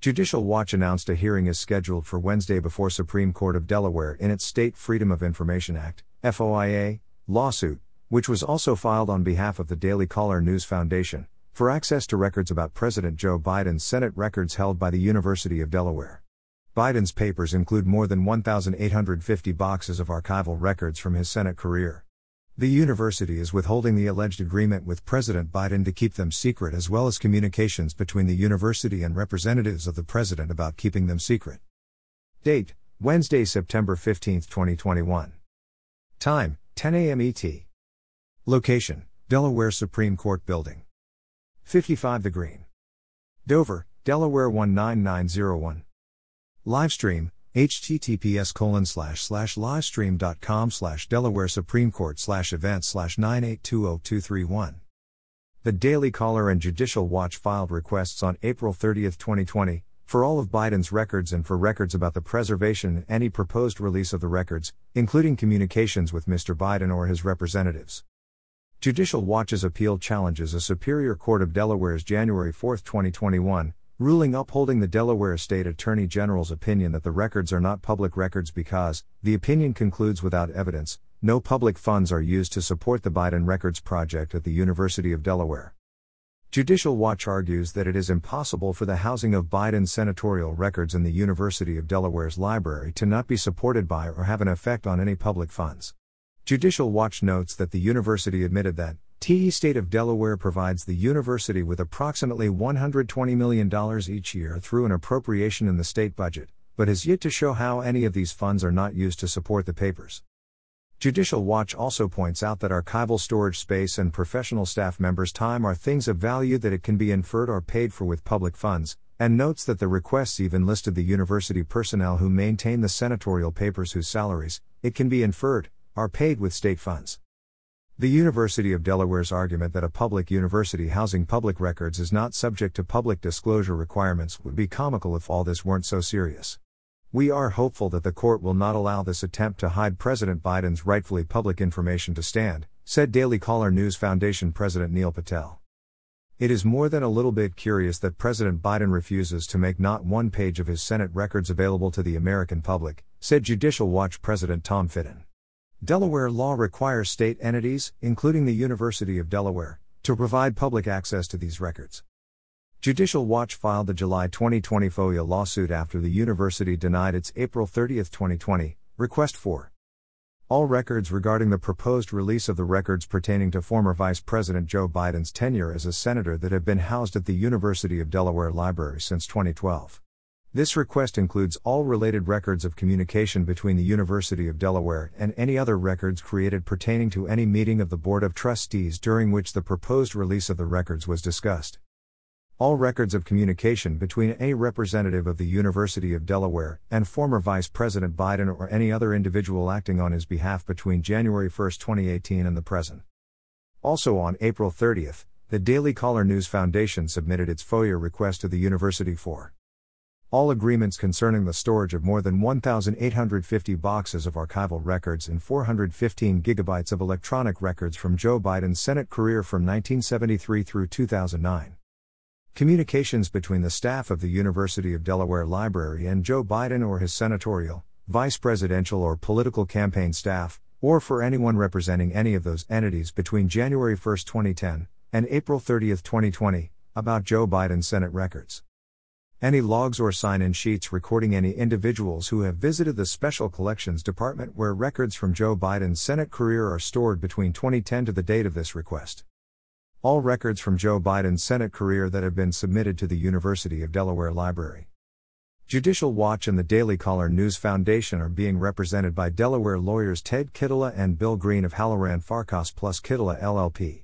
Judicial Watch announced a hearing is scheduled for Wednesday before Supreme Court of Delaware in its State Freedom of Information Act FOIA lawsuit, which was also filed on behalf of the Daily Caller News Foundation for access to records about President Joe Biden's Senate records held by the University of Delaware. Biden's papers include more than 1,850 boxes of archival records from his Senate career. The university is withholding the alleged agreement with President Biden to keep them secret as well as communications between the university and representatives of the president about keeping them secret. Date Wednesday, September 15, 2021. Time 10 a.m. ET. Location Delaware Supreme Court Building. 55 The Green. Dover, Delaware 19901. Livestream https colon slash slash livestream.com slash Delaware Supreme Court slash event slash 9820231. The Daily Caller and Judicial Watch filed requests on April 30, 2020, for all of Biden's records and for records about the preservation and any proposed release of the records, including communications with Mr. Biden or his representatives. Judicial Watch's appeal challenges a Superior Court of Delaware's January 4, 2021, ruling upholding the Delaware State Attorney General's opinion that the records are not public records because, the opinion concludes without evidence, no public funds are used to support the Biden Records Project at the University of Delaware. Judicial Watch argues that it is impossible for the housing of Biden's senatorial records in the University of Delaware's library to not be supported by or have an effect on any public funds. Judicial Watch notes that the university admitted that, TE State of Delaware provides the university with approximately $120 million each year through an appropriation in the state budget, but has yet to show how any of these funds are not used to support the papers. Judicial Watch also points out that archival storage space and professional staff members' time are things of value that it can be inferred are paid for with public funds, and notes that the requests even listed the university personnel who maintain the senatorial papers whose salaries, it can be inferred, are paid with state funds. The University of Delaware's argument that a public university housing public records is not subject to public disclosure requirements would be comical if all this weren't so serious. We are hopeful that the court will not allow this attempt to hide President Biden's rightfully public information to stand, said Daily Caller News Foundation President Neil Patel. It is more than a little bit curious that President Biden refuses to make not one page of his Senate records available to the American public, said Judicial Watch President Tom Fitton. Delaware law requires state entities, including the University of Delaware, to provide public access to these records. Judicial Watch filed the July 2020 FOIA lawsuit after the university denied its April 30, 2020, request for all records regarding the proposed release of the records pertaining to former Vice President Joe Biden's tenure as a senator that have been housed at the University of Delaware Library since 2012. This request includes all related records of communication between the University of Delaware and any other records created pertaining to any meeting of the Board of Trustees during which the proposed release of the records was discussed. All records of communication between a representative of the University of Delaware and former Vice President Biden or any other individual acting on his behalf between January 1, 2018 and the present. Also on April 30, the Daily Caller News Foundation submitted its FOIA request to the university for all agreements concerning the storage of more than 1,850 boxes of archival records and 415 gigabytes of electronic records from Joe Biden's Senate career from 1973 through 2009. Communications between the staff of the University of Delaware Library and Joe Biden or his senatorial, vice presidential, or political campaign staff, or for anyone representing any of those entities between January 1, 2010, and April 30, 2020, about Joe Biden's Senate records. Any logs or sign in sheets recording any individuals who have visited the Special Collections Department where records from Joe Biden's Senate career are stored between 2010 to the date of this request. All records from Joe Biden's Senate career that have been submitted to the University of Delaware Library. Judicial Watch and the Daily Caller News Foundation are being represented by Delaware lawyers Ted Kittila and Bill Green of Halloran Farkas plus Kittila LLP.